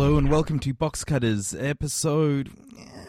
Hello and welcome to Box Cutters episode.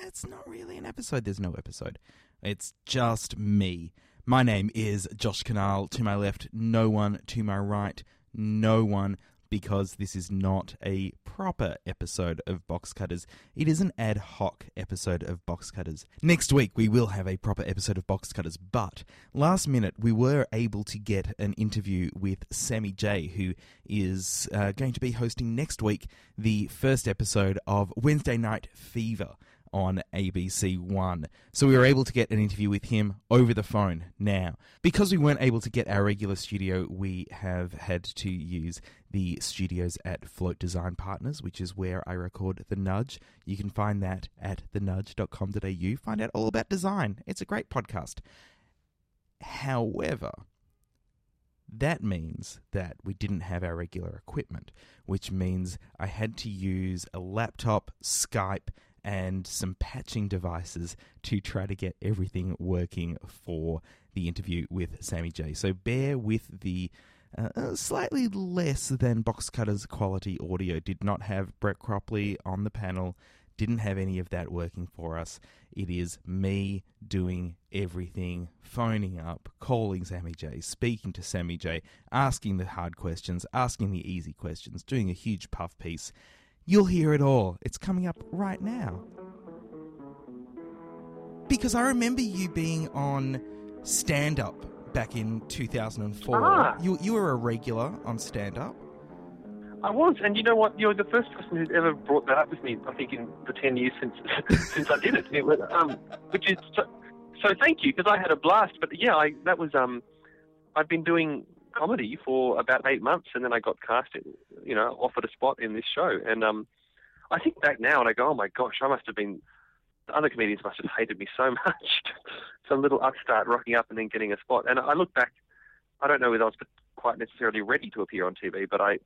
It's not really an episode. There's no episode. It's just me. My name is Josh Kinal. To my left, no one. To my right, no one. Because this is not a proper episode of Box Cutters. It is an ad hoc episode of Box Cutters. Next week, we will have a proper episode of Box Cutters, but last minute, we were able to get an interview with Sammy J, who is uh, going to be hosting next week the first episode of Wednesday Night Fever on ABC One. So we were able to get an interview with him over the phone now. Because we weren't able to get our regular studio, we have had to use the studios at Float Design Partners, which is where I record The Nudge. You can find that at thenudge.com.au. Find out all about design. It's a great podcast. However, that means that we didn't have our regular equipment, which means I had to use a laptop, Skype, and some patching devices to try to get everything working for the interview with Sammy J. So bear with the uh, uh, slightly less than box cutters quality audio. Did not have Brett Cropley on the panel. Didn't have any of that working for us. It is me doing everything, phoning up, calling Sammy J, speaking to Sammy J, asking the hard questions, asking the easy questions, doing a huge puff piece. You'll hear it all. It's coming up right now. Because I remember you being on stand up back in 2004. Ah. You, you were a regular on stand up. I was, and you know what? You're the first person who's ever brought that up with me. I think in the ten years since since I did it, it was, um, which is so, so. Thank you, because I had a blast. But yeah, I that was um, I've been doing comedy for about eight months, and then I got cast, in, you know, offered a spot in this show, and um, I think back now and I go, oh my gosh, I must have been. The other comedians must have hated me so much. Some little upstart rocking up and then getting a spot, and I look back. I don't know whether I was quite necessarily ready to appear on TV, but I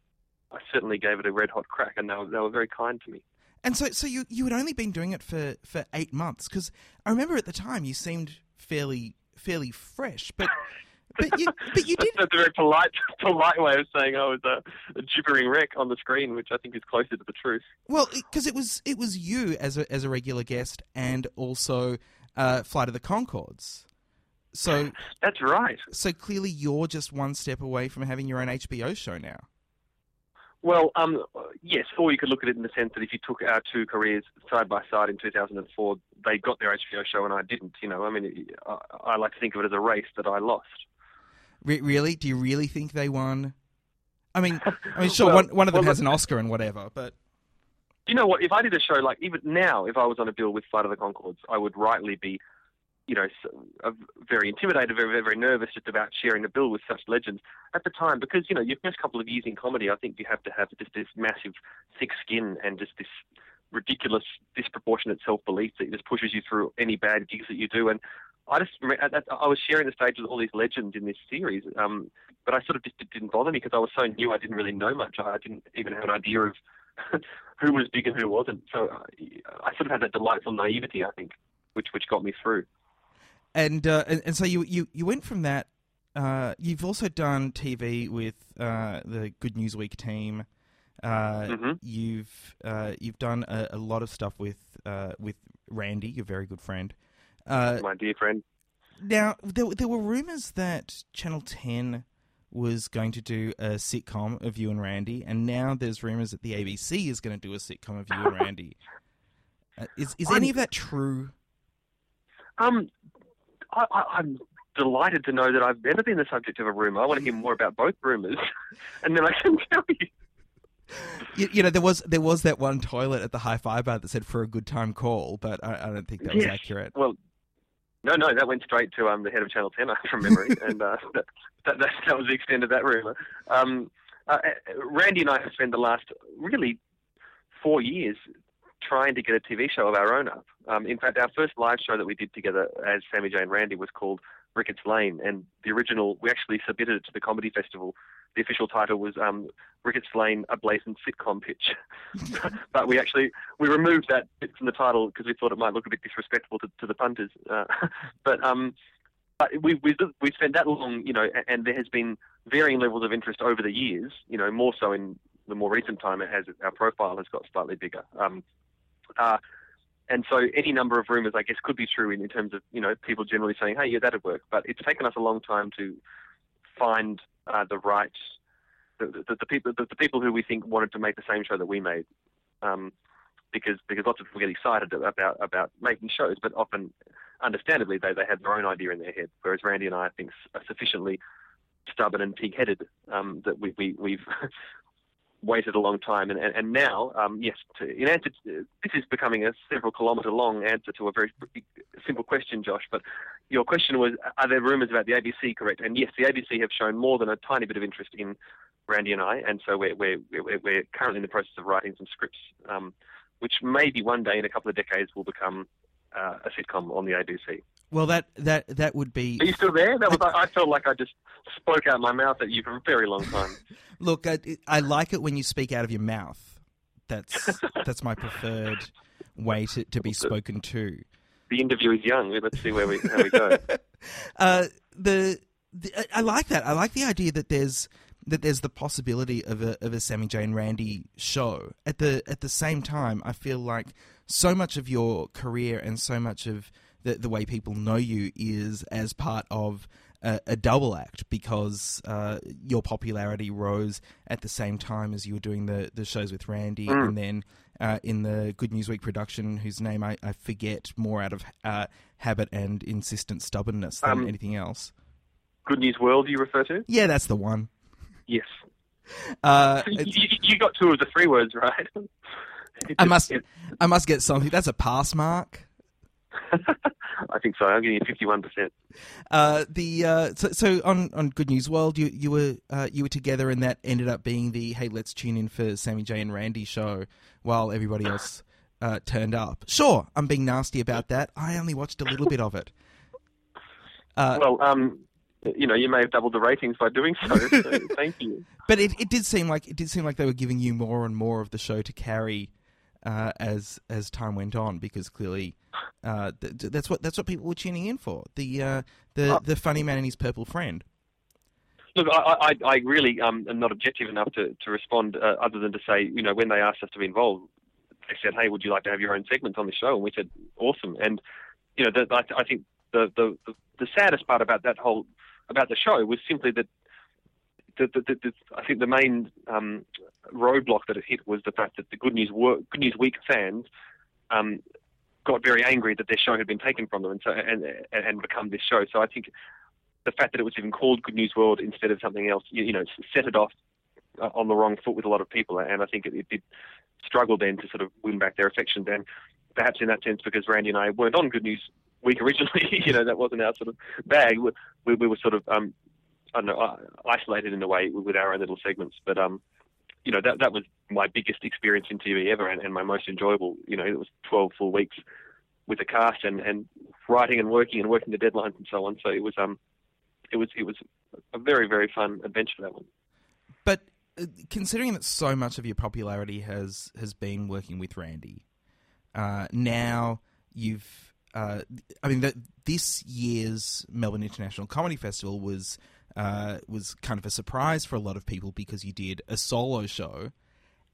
I certainly gave it a red hot crack, and they were, they were very kind to me. And so, so you you had only been doing it for, for eight months because I remember at the time you seemed fairly fairly fresh, but but you but you did That's a very polite, polite way of saying I was a, a gibbering wreck on the screen, which I think is closer to the truth. well because it was it was you as a as a regular guest and also uh, Flight of the Conchords. So That's right. so clearly you're just one step away from having your own HBO show now. Well, um, yes, or you could look at it in the sense that if you took our two careers side by side in 2004, they got their HBO show and I didn't. You know, I mean, I, I like to think of it as a race that I lost. Re- really? Do you really think they won? I mean, I mean, sure, Well- one one of them well, has an Oscar and whatever, but you know what? If I did a show like even now, if I was on a bill with Flight of the Conchords, I would rightly be, you know, very intimidated, very, very, very nervous just about sharing a bill with such legends at the time. Because you know, your first couple of years in comedy, I think you have to have just this massive thick skin and just this ridiculous, disproportionate self belief that just pushes you through any bad gigs that you do. And I just, that- I was sharing the stage with all these legends in this series, um, but I sort of just didn't bother me because I was so new. I didn't really know much. I didn't even have an idea of who was big and who wasn't. So uh, I sort of had that delightful naivety, I think, which which got me through. and uh, and, and so you, you you went from that. Uh, you've also done TV with uh, the Good News Week team. Uh, Mhm. You've uh, you've done a, a lot of stuff with uh, with Randy, your very good friend. Uh, My dear friend. now there there were rumors that Channel Ten was going to do a sitcom of you and Randy, and now there's rumors that the ABC is going to do a sitcom of you and Randy. Uh, is is any of that true? Um, I, I, I'm delighted to know that I've never been the subject of a rumor. I want to hear more about both rumors, and then I can tell you. You, you know, there was there was that one toilet at the Hi-Fi bar that said "for a good time call," but I, I don't think that was Yes. accurate. Well, no, no, that went straight to um, the head of Channel 10 from memory, and uh, that, that, that, was the extent of that rumour. Um, uh, Randy and I have spent the last really four years trying to get a TV show of our own up. Um, in fact, our first live show that we did together as Sammy J and Randy was called Ricketts Lane, and the original we actually submitted it to the Comedy Festival. The official title was um, Ricketts Lane, a blatant sitcom pitch, but we actually we removed that bit from the title because we thought it might look a bit disrespectful to, to the punters. Uh, but um, but we we we spent that long, you know, a- and there has been varying levels of interest over the years. You know, more so in the more recent time it has our profile has got slightly bigger. Um, uh, and so any number of rumours, I guess, could be true in, in terms of you know people generally saying, "Hey, yeah, that'd work." But it's taken us a long time to find uh, the right the, the, the people the, the, people who we think wanted to make the same show that we made. Um, because because lots of people get excited about about making shows, but often, understandably, they they have their own idea in their head. Whereas Randy and I, I think, are sufficiently stubborn and pig-headed um, that we, we we've waited a long time, and, and, and now, um, yes, to, in answer, to, this is becoming a several kilometre long answer to a very simple question, Josh. But your question was, are there rumours about the ABC? Correct? And yes, the ABC have shown more than a tiny bit of interest in Randy and I, and so we're we're we're, currently in the process of writing some scripts, um, which maybe one day in a couple of decades will become uh, a sitcom on the ABC. Well, that that that would be. Are you still there? That was. I felt like I just spoke out my mouth at you for a very long time. Look, I, I like it when you speak out of your mouth. That's that's my preferred way to, to be spoken to. The interview is young. Let's see where we how we go. uh, the, the I like that. I like the idea that there's that there's the possibility of a of a Sammy J and Randy show. At the at the same time, I feel like so much of your career and so much of the, the way people know you is as part of a, a double act because uh, your popularity rose at the same time as you were doing the, the shows with Randy mm. and then uh, in the Good News Week production, whose name I, I forget more out of uh, habit and insistent stubbornness than um, anything else. Good News World, you refer to? Yeah, that's the one. Yes. Uh, you, you, got two of the three words right. I must, I must get something. That's a pass mark. I think so. I'm getting fifty-one percent. Uh, the uh, so, so on on Good News World, you you were uh, you were together, and that ended up being the hey, let's tune in for Sammy J and Randy show while everybody else uh, turned up. Sure, I'm being nasty about that. I only watched a little bit of it. Uh, well, um, you know, you may have doubled the ratings by doing so. so thank you. But it, it did seem like it did seem like they were giving you more and more of the show to carry uh, as as time went on because clearly uh, th- that's what that's what people were tuning in for the uh, the uh, the funny man and his purple friend. Look, I, I, I really um, am not objective enough to to respond uh, other than to say you know when they asked us to be involved, they said, hey, would you like to have your own segment on the show? And we said, awesome. And you know, the, I, I think the, the the saddest part about that whole about the show was simply that the, the, the, I think the main um, roadblock that it hit was the fact that the Good News Good News Week fans um, got very angry that their show had been taken from them and so and and become this show. So I think the fact that it was even called Good News World instead of something else, you, you know, set it off uh, on the wrong foot with a lot of people, and I think it, it did struggle then to sort of win back their affections. And perhaps in that sense, because Randy and I weren't on Good News Week originally, you know, that wasn't our sort of bag. We, we were sort of um, Know, isolated in a way with our own little segments. But um, you know, that that was my biggest experience in TV ever, and, and my most enjoyable. You know, it was 12 full weeks with the cast and and writing and working and working the deadlines and so on. So it was um, it was it was a very very fun adventure that one. But uh, considering that so much of your popularity has has been working with Randy, uh, now you've uh, I mean, the, this year's Melbourne International Comedy Festival was uh, was kind of a surprise for a lot of people because you did a solo show,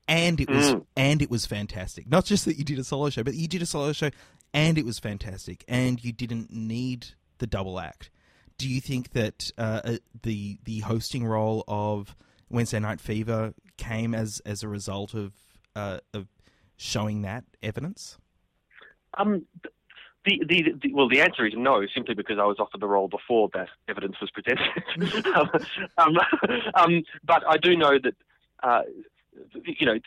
and it was mm. and it was fantastic. Not just that you did a solo show, but you did a solo show, and it was fantastic, and you didn't need the double act. Do you think that uh, uh the the hosting role of Wednesday Night Fever came as as a result of uh, of showing that evidence? Um, the, the, the, well, the answer is no, simply because I was offered the role before that evidence was presented. um, um, um, but I do know that, uh, you know,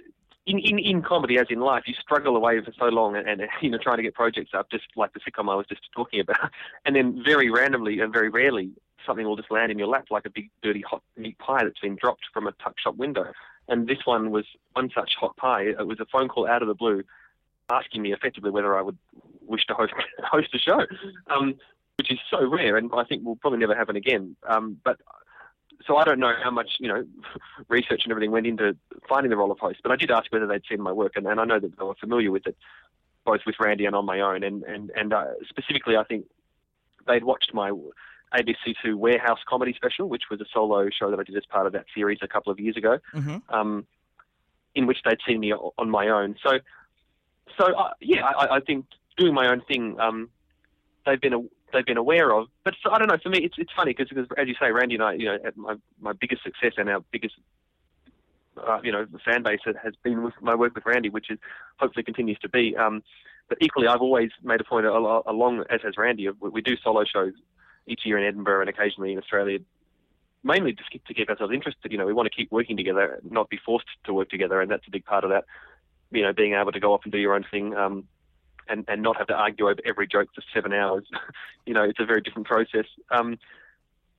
in, in, in comedy, as in life, you struggle away for so long and, and, you know, trying to get projects up, just like the sitcom I was just talking about. And then very randomly and very rarely, something will just land in your lap like a big, dirty, hot meat pie that's been dropped from a tuck shop window. And this one was one such hot pie. It was a phone call out of the blue asking me effectively whether I would wish to host host a show, um, which is so rare, and I think will probably never happen again. Um, but so I don't know how much you know research and everything went into finding the role of host, but I did ask whether they'd seen my work, and, and I know that they were familiar with it, both with Randy and on my own, and and and uh, specifically, I think they'd watched my ABC2 Warehouse comedy special, which was a solo show that I did as part of that series a couple of years ago. Mm-hmm. Um, in which they'd seen me on my own. So, so uh, yeah, I, I think doing my own thing, um, they've been a, they've been aware of. But I don't know. For me, it's it's funny because as you say, Randy and I, you know, my my biggest success and our biggest uh, you know, the fan base has been with my work with Randy, which is hopefully continues to be. Um, but equally, I've always made a point, along as has Randy, we do solo shows each year in Edinburgh and occasionally in Australia, mainly just to keep ourselves interested. You know, we want to keep working together, not be forced to work together, and that's a big part of that. You know, being able to go off and do your own thing, um, and and not have to argue over every joke for seven hours. you know, it's a very different process. Um,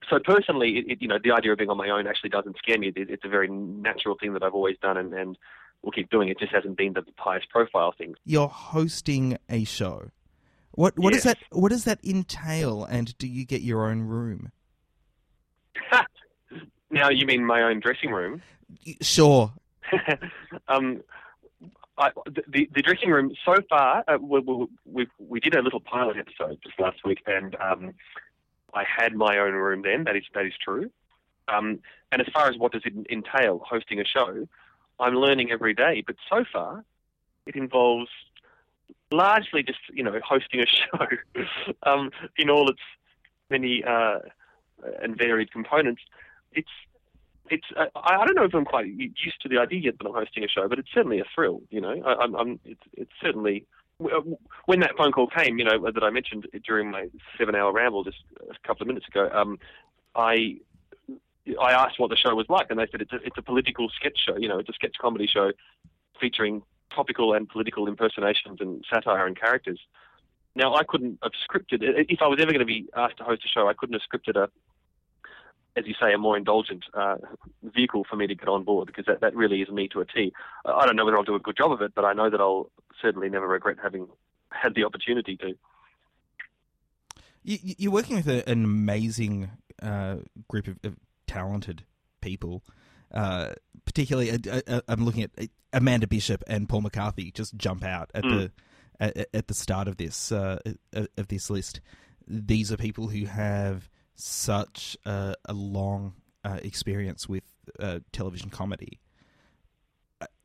so personally, it, it, you know, the idea of being on my own actually doesn't scare me. It, it's a very natural thing that I've always done, and, and will keep doing. It just hasn't been the highest profile thing. You're hosting a show. What what yes. does that what does that entail? And do you get your own room? now you mean my own dressing room? Sure. um, I, the, the dressing room so far, uh, we, we, we, did a little pilot episode just last week, and um, I had my own room then. That is that is true. Um, and as far as what does it entail hosting a show, I'm learning every day. But so far, it involves largely just you know hosting a show um, in all its many uh, and varied components. It's it's uh, I don't know if I'm quite used to the idea yet that I'm hosting a show, but it's certainly a thrill. You know, I, I'm, I'm it's it's certainly uh, when that phone call came, you know, that I mentioned during my seven-hour ramble just a couple of minutes ago, um, I I asked what the show was like, and they said it's a, it's a political sketch show. You know, it's a sketch comedy show featuring topical and political impersonations and satire and characters. Now, I couldn't have scripted if I was ever going to be asked to host a show. I couldn't have scripted a as you say, a more indulgent uh, vehicle for me to get on board because that, that really is me to a T. I don't know whether I'll do a good job of it, but I know that I'll certainly never regret having had the opportunity to. You, are working with a, an amazing uh, group of, of, talented people. Uh, particularly, uh, uh, I'm looking at Amanda Bishop and Paul McCarthy just jump out at mm. the at, at, the start of this uh, of this list. These are people who have such a, a long uh, experience with uh, television comedy.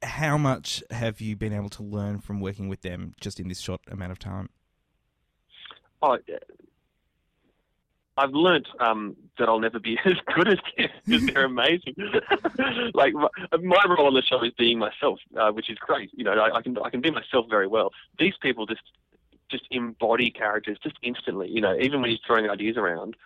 How much have you been able to learn from working with them just in this short amount of time? Oh, I've learnt um, that I'll never be as good as them because they're amazing. like my, my, role on the show is being myself, uh, which is great. You know, I, I, can I can be myself very well. These people just just embody characters just instantly. You know, even when he's throwing ideas around,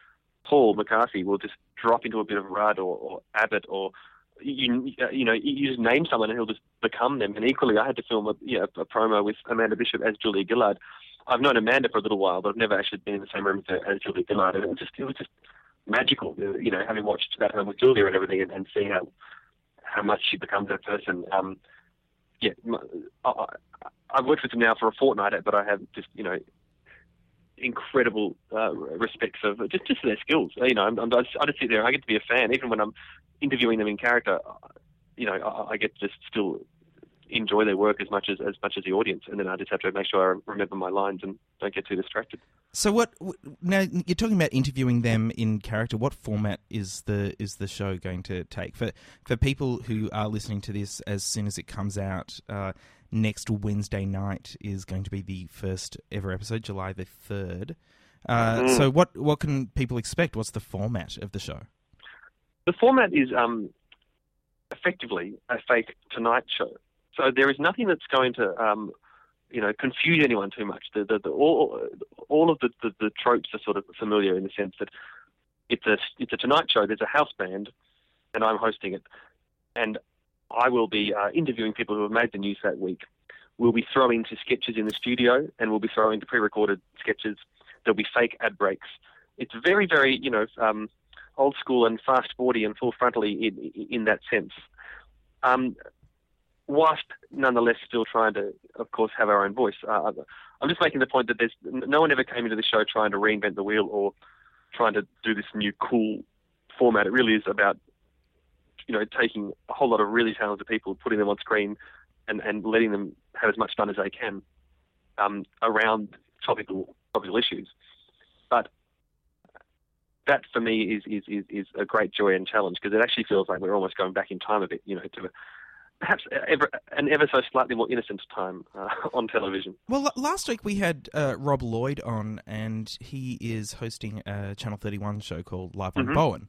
Paul McCarthy will just drop into a bit of Rudd or, or Abbott or you you know you just name someone and he'll just become them. And equally, I had to film a you know, a promo with Amanda Bishop as Julia Gillard. I've known Amanda for a little while, but I've never actually been in the same room as, as Julia Gillard, and it was just it was just magical. You know, having watched that home with Julia and everything, and, and seeing how how much she becomes that person. Um, yeah, I, I've worked with them now for a fortnight, but I have just you know incredible uh, respect for just just their skills. You know, I'm, I'm, I just sit there. I get to be a fan, even when I'm interviewing them in character. You know, I, I get to just still enjoy their work as much as as much as the audience, and then I just have to make sure I remember my lines and don't get too distracted. So, what now? You're talking about interviewing them in character. What format is the is the show going to take for for people who are listening to this as soon as it comes out? Uh, next Wednesday night is going to be the first ever episode, July the third. Uh, mm. So, what what can people expect? What's the format of the show? The format is um, effectively a fake Tonight Show. So there is nothing that's going to um, you know confuse anyone too much. The, the, the, all all of the, the, the tropes are sort of familiar in the sense that it's a it's a Tonight Show. There's a house band, and I'm hosting it, and I will be uh, interviewing people who have made the news that week. We'll be throwing to sketches in the studio, and we'll be throwing to pre-recorded sketches. There'll be fake ad breaks. It's very, very, you know, um, old school and fast forwardly and full frontally in, in that sense. Um, whilst nonetheless still trying to, of course, have our own voice. Uh, I'm just making the point that there's no one ever came into the show trying to reinvent the wheel or trying to do this new cool format. It really is about you know, taking a whole lot of really talented people, putting them on screen, and, and letting them have as much fun as they can um, around topical topical issues. But that for me is, is, is, is a great joy and challenge because it actually feels like we're almost going back in time a bit, you know, to perhaps ever, an ever so slightly more innocent time uh, on television. Well, last week we had uh, Rob Lloyd on, and he is hosting a Channel 31 show called Live on Mhm. Bowen,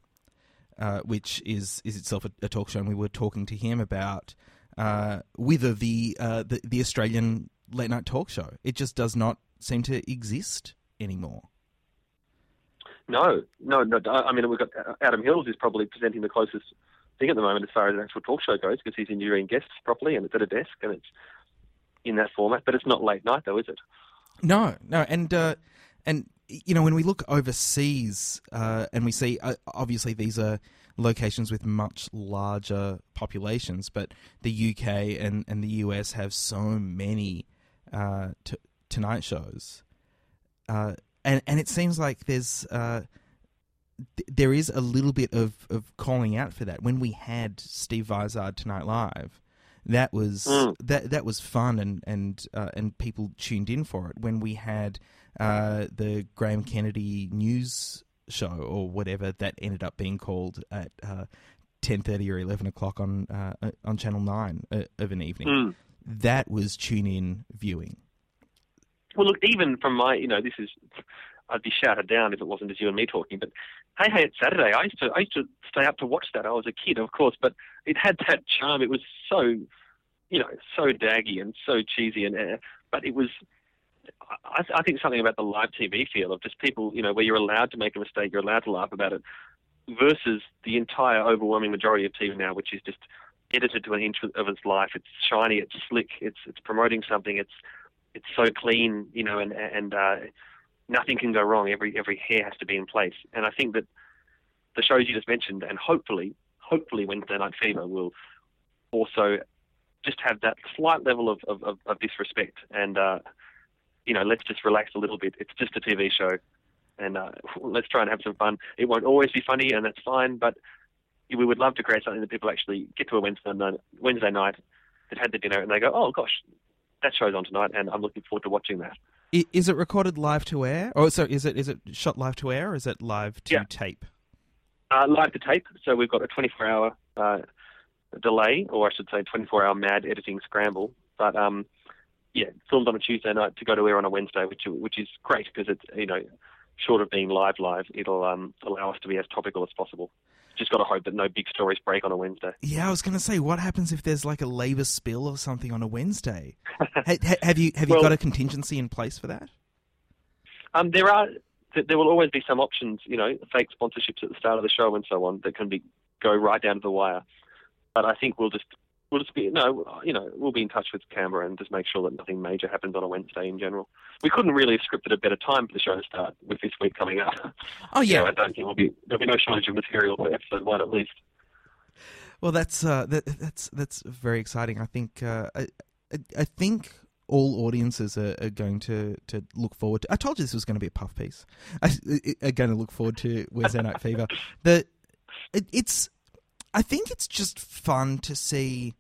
uh, which is is itself a, a talk show, and we were talking to him about uh, whether the, uh, the the Australian late night talk show it just does not seem to exist anymore. No, no, no. I mean, we've got Adam Hills is probably presenting the closest thing at the moment as far as an actual talk show goes because he's interviewing guests properly and it's at a desk and it's in that format. But it's not late night though, is it? No, no, and uh, and you know when we look overseas uh, and we see uh, obviously these are locations with much larger populations, but the UK and, and the US have so many uh, t- tonight shows, uh, and and it seems like there's uh, th- there is a little bit of, of calling out for that. When we had Steve Vizard tonight live, that was Mm. that that was fun and and uh, and people tuned in for it. When we had uh, the Graham Kennedy news show or whatever that ended up being called at uh, ten thirty or eleven o'clock on uh, on Channel Nine uh, of an evening, Mm. that was tune in viewing. Well, look, even from my, you know, this is, I'd be shouted down if it wasn't just you and me talking. But hey, hey, it's Saturday. I used to, I used to stay up to watch that. I was a kid, of course, but it had that charm. It was so, you know, so daggy and so cheesy, and uh, but it was. I, I think something about the live TV feel of just people, you know, where you're allowed to make a mistake, you're allowed to laugh about it, versus the entire overwhelming majority of TV now, which is just edited to an inch of its life. It's shiny, it's slick, it's it's promoting something, it's it's so clean, you know, and and uh, nothing can go wrong. Every every hair has to be in place. And I think that the shows you just mentioned, and hopefully, hopefully Wednesday Night Fever will also just have that slight level of of, of, of disrespect. And uh, you know, let's just relax a little bit. It's just a TV show, and uh, let's try and have some fun. It won't always be funny, and that's fine, but we would love to create something that people actually get to a Wednesday night, Wednesday night, they've had their dinner, and they go, "Oh gosh, that show's on tonight, and I'm looking forward to watching that." Is it recorded live to air? Or so is it is it shot live to air or is it live to Yeah. tape? Uh, live to tape, so we've got a 24-hour uh, delay, or I should say, 24-hour mad editing scramble. But um, yeah, filmed on a Tuesday night to go to air on a Wednesday, which which is great because it's you know, short of being live live, it'll um, allow us to be as topical as possible. Just got to hope that no big stories break on a Wednesday. Yeah, I was going to say, what happens if there's like a Labour spill or something on a Wednesday? ha- ha- have you have you Well- got a contingency in place for that? Um, there are th- there will always be some options, you know, fake sponsorships at the start of the show and so on that can be go right down to the wire. But I think we'll just we'll just be no, you know, we'll be in touch with Canberra and just make sure that nothing major happens on a Wednesday in general. We couldn't really have scripted a better time for the show to start with this week coming up. Oh yeah. I don't think we'll be there'll be no shortage of material for episode one at least. Well, that's uh, that, that's that's very exciting. I think uh, I, I- I think all audiences are, are going to, to look forward to. I told you this was going to be a puff piece. I, are going to look forward to Wednesday Night Fever. The it, it's I think it's just fun to see,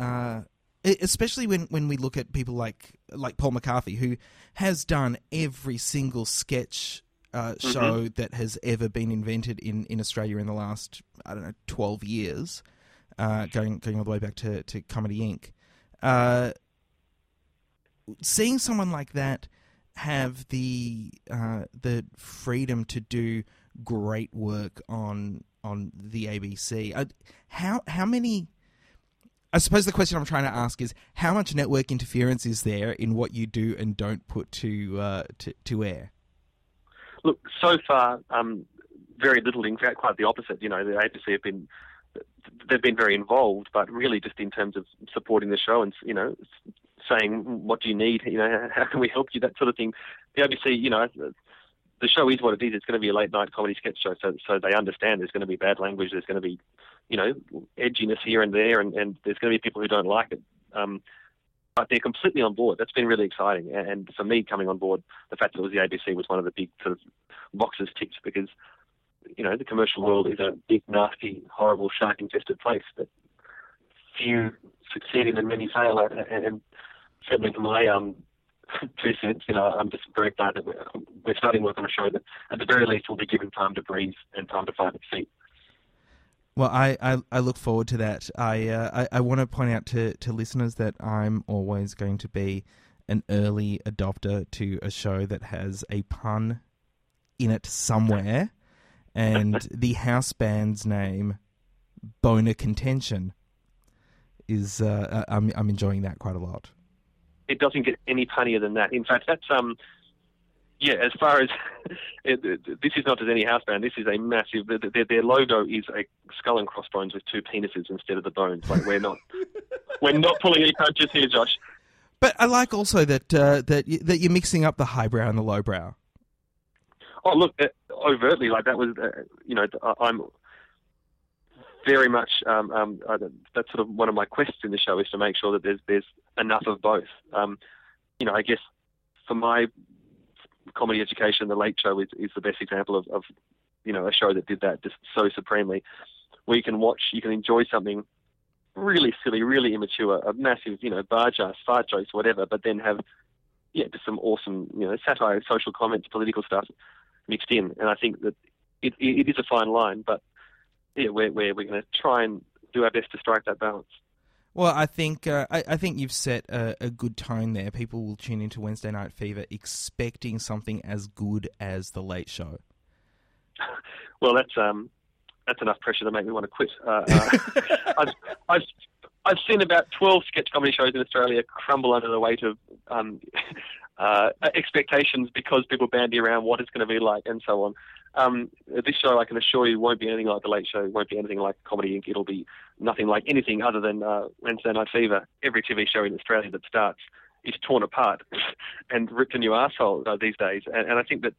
uh, especially when, when we look at people like like Paul McCarthy, who has done every single sketch uh, show that has ever been invented in, in Australia in the last I don't know twelve years, uh, going going all the way back to, to Comedy Inc. Uh, seeing someone like that have the uh, the freedom to do great work on on the ABC. Uh, how how many? I suppose the question I'm trying to ask is how much network interference is there in what you do and don't put to uh, to, to air? Look, so far, um, very little. In fact, quite the opposite. You know, the ABC have been they've been very involved, but really just in terms of supporting the show and you know saying what do you need, you know, how can we help you, that sort of thing. The ABC, you know, the show is what it is. It's going to be a late night comedy sketch show, so so they understand there's going to be bad language, there's going to be, you know, edginess here and there, and, and there's going to be people who don't like it. Um, but they're completely on board. That's been really exciting. And, and for me, coming on board, the fact that it was the ABC was one of the big sort of boxes ticked because, you know, the commercial world is a big, nasty, horrible, shark-infested place that few succeed in and many fail. And, and certainly for my um, two cents, you know, I'm just very glad that we're, we're starting work on a show that, at the very least, will be given time to breathe and time to find its feet. Well, I, I, I look forward to that. I, uh, I I want to point out to, to listeners that I'm always going to be an early adopter to a show that has a pun in it somewhere, and the house band's name, Boner Contention, is uh, I'm I'm enjoying that quite a lot. It doesn't get any punnier than that. In fact, that's um, yeah. As far as it, it, this is not just any house band. This is a massive. Their, their logo is a skull and crossbones with two penises instead of the bones. Like we're not we're not pulling any punches here, Josh. But I like also that uh, that that you're mixing up the highbrow and the lowbrow. Oh, look, uh, overtly like that was, uh, you know, I'm very much um, um, that's sort of one of my quests in the show is to make sure that there's there's enough of both. Um, you know, I guess for my comedy education, The Late Show is, is the best example of, of you know a show that did that just so supremely. Where you can watch, you can enjoy something really silly, really immature, a massive, you know, barge ass, fart jokes, whatever, but then have yeah, just some awesome, you know, satire, social comments, political stuff mixed in. And I think that it, it is a fine line, but yeah, we're, we're, we're going to try and do our best to strike that balance. Well, I think uh, I, I, think you've set a, a, good tone there. People will tune into Wednesday Night Fever expecting something as good as the Late Show. well, that's um, that's enough pressure to make me want to quit. Uh, uh, I've, I've I've seen about twelve sketch comedy shows in Australia crumble under the weight of um, uh, expectations because people bandy around what it's going to be like and so on. Um, this show, I can assure you, won't be anything like the Late Show. Won't be anything like Comedy Inc. It'll be nothing like anything other than uh, Wednesday Night Fever. Every TV show in Australia that starts is torn apart and ripped a new asshole uh, these days. And, and, I think that,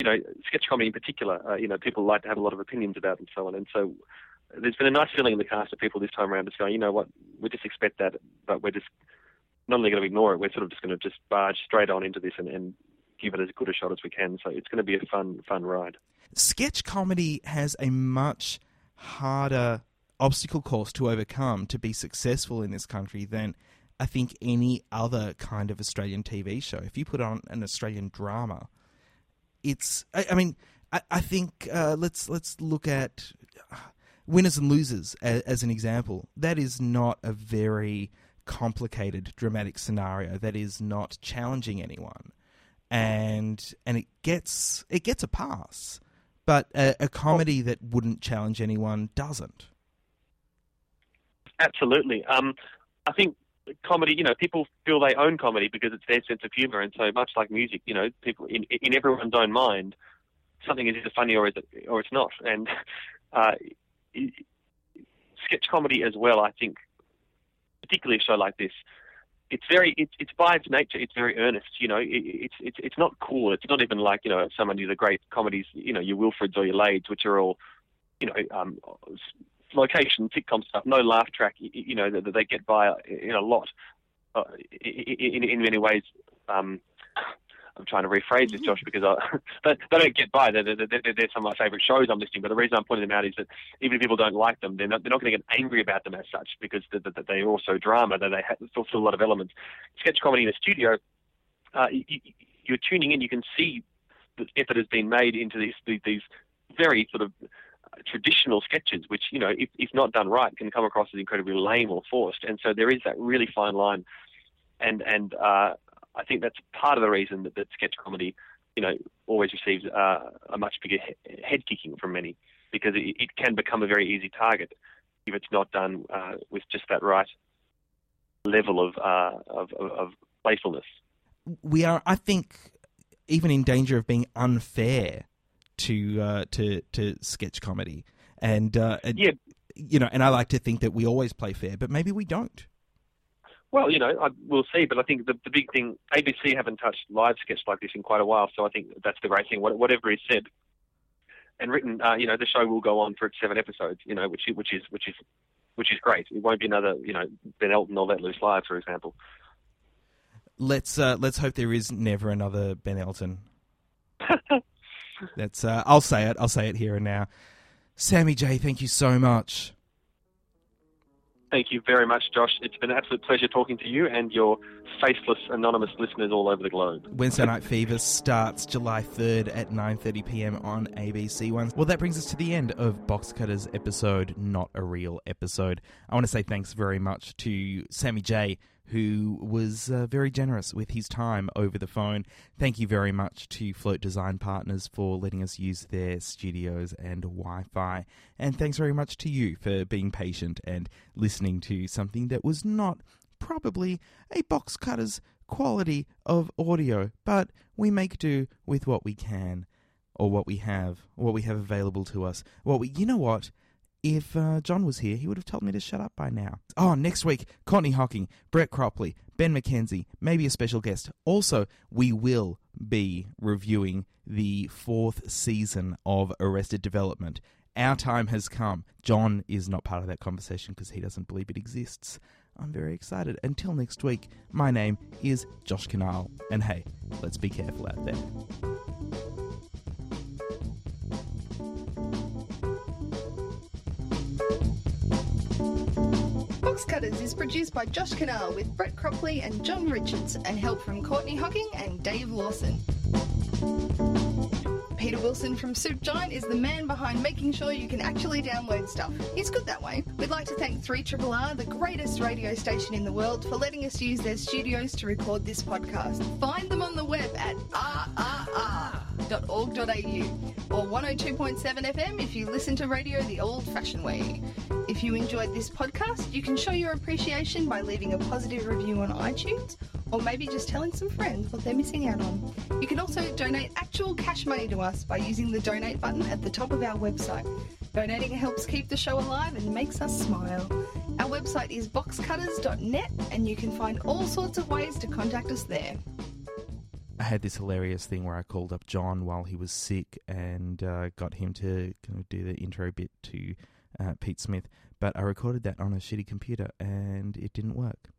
you know, sketch comedy in particular, uh, you know, people like to have a lot of opinions about and so on. And so there's been a nice feeling in the cast of people this time around just going, you know what, we just expect that, but we're just not only going to ignore it, we're sort of just going to just barge straight on into this and, and give it as good a shot as we can. So it's going to be a fun, fun ride. Sketch comedy has a much harder obstacle course to overcome to be successful in this country than I think any other kind of Australian TV show. If you put on an Australian drama, it's I, I mean I, I think uh, let's let's look at winners and losers as, as an example. That is not a very complicated dramatic scenario that is not challenging anyone and and it gets it gets a pass but a, a comedy that wouldn't challenge anyone doesn't. Absolutely. Um, i think comedy you know people feel they own comedy because it's their sense of humor and so much like music you know people in in everyone's own mind something is either funny or is it or it's not. And uh, sketch comedy as well i think particularly a show like this, it's very it's it's by its nature it's very earnest. You know, it, it's it's it's not cool. It's not even like you know some of the great comedies. You know, your Wilfreds or your Laids, which are all you know um, location sitcom stuff. No laugh track. You know that they get by in a lot. Uh, in, in many ways, um, I'm trying to rephrase this, Josh, because I, they, don't get by. They're, they're, they're, some of my favourite shows I'm listening. But the reason I'm pointing them out is that even if people don't like them, they're not, they're not going to get angry about them as such because they're, they're also drama. They fulfill a lot of elements. Sketch comedy in a studio, uh, you, you're tuning in. You can see the effort has been made into these these very sort of traditional sketches, which you know, if, if not done right, can come across as incredibly lame or forced. And so there is that really fine line. And and uh, I think that's part of the reason that, that sketch comedy, you know, always receives uh, a much bigger he- head kicking from many because it, it, can become a very easy target if it's not done uh, with just that right level of, uh, of, of, of playfulness. We are, I think, even in danger of being unfair to uh, to to sketch comedy, and uh, yeah, you know, and I like to think that we always play fair, but maybe we don't. Well, you know, I, we'll see. But I think the, the big thing, ABC haven't touched live sketch like this in quite a while. So I think that's the great thing. Whatever is said and written, uh, you know, the show will go on for seven episodes. You know, which which is which is which is great. It won't be another, you know, Ben Elton or Let Loose Live, for example. Let's uh, let's hope there is never another Ben Elton. that's uh, I'll say it. I'll say it here and now. Sammy J, thank you so much. Thank you very much, Josh. It's been an absolute pleasure talking to you and your faceless anonymous listeners all over the globe. Wednesday Night Fever starts July 3rd at 9:30 p.m. on ABC One. Well, that brings us to the end of Box Cutters episode, not a real episode. I want to say thanks very much to Sammy J who was uh, very generous with his time over the phone. Thank you very much to Float Design Partners for letting us use their studios and Wi Fi. And thanks very much to you for being patient and listening to something that was not probably a box cutter's quality of audio, but we make do with what we can. Or what we have, what we have available to us. What we, you know what? If uh, John was here, he would have told me to shut up by now. Oh, next week, Courtney Hocking, Brett Cropley, Ben McKenzie, maybe a special guest. Also, we will be reviewing the fourth season of Arrested Development. Our time has come. John is not part of that conversation because he doesn't believe it exists. I'm very excited. Until next week, my name is Josh Kinal, and hey, let's be careful out there. Box Cutters is produced by Josh Kinal with Brett Cropley and John Richards and help from Courtney Hocking and Dave Lawson. Peter Wilson from Soup Giant is the man behind making sure you can actually download stuff. He's good that way. We'd like to thank 3RRR, the greatest radio station in the world, for letting us use their studios to record this podcast. Find them on the web at rrr.org.au or 102.7 FM if you listen to radio the old fashioned way. If you enjoyed this podcast, you can show your appreciation by leaving a positive review on iTunes or maybe just telling some friends what they're missing out on. You can also donate actual cash money to us by using the donate button at the top of our website. Donating helps keep the show alive and makes us smile. Our website is boxcutters.net and you can find all sorts of ways to contact us there. I had this hilarious thing where I called up John while he was sick and uh, got him to kind of do the intro bit to uh, Pete Smith, but I recorded that on a shitty computer and it didn't work.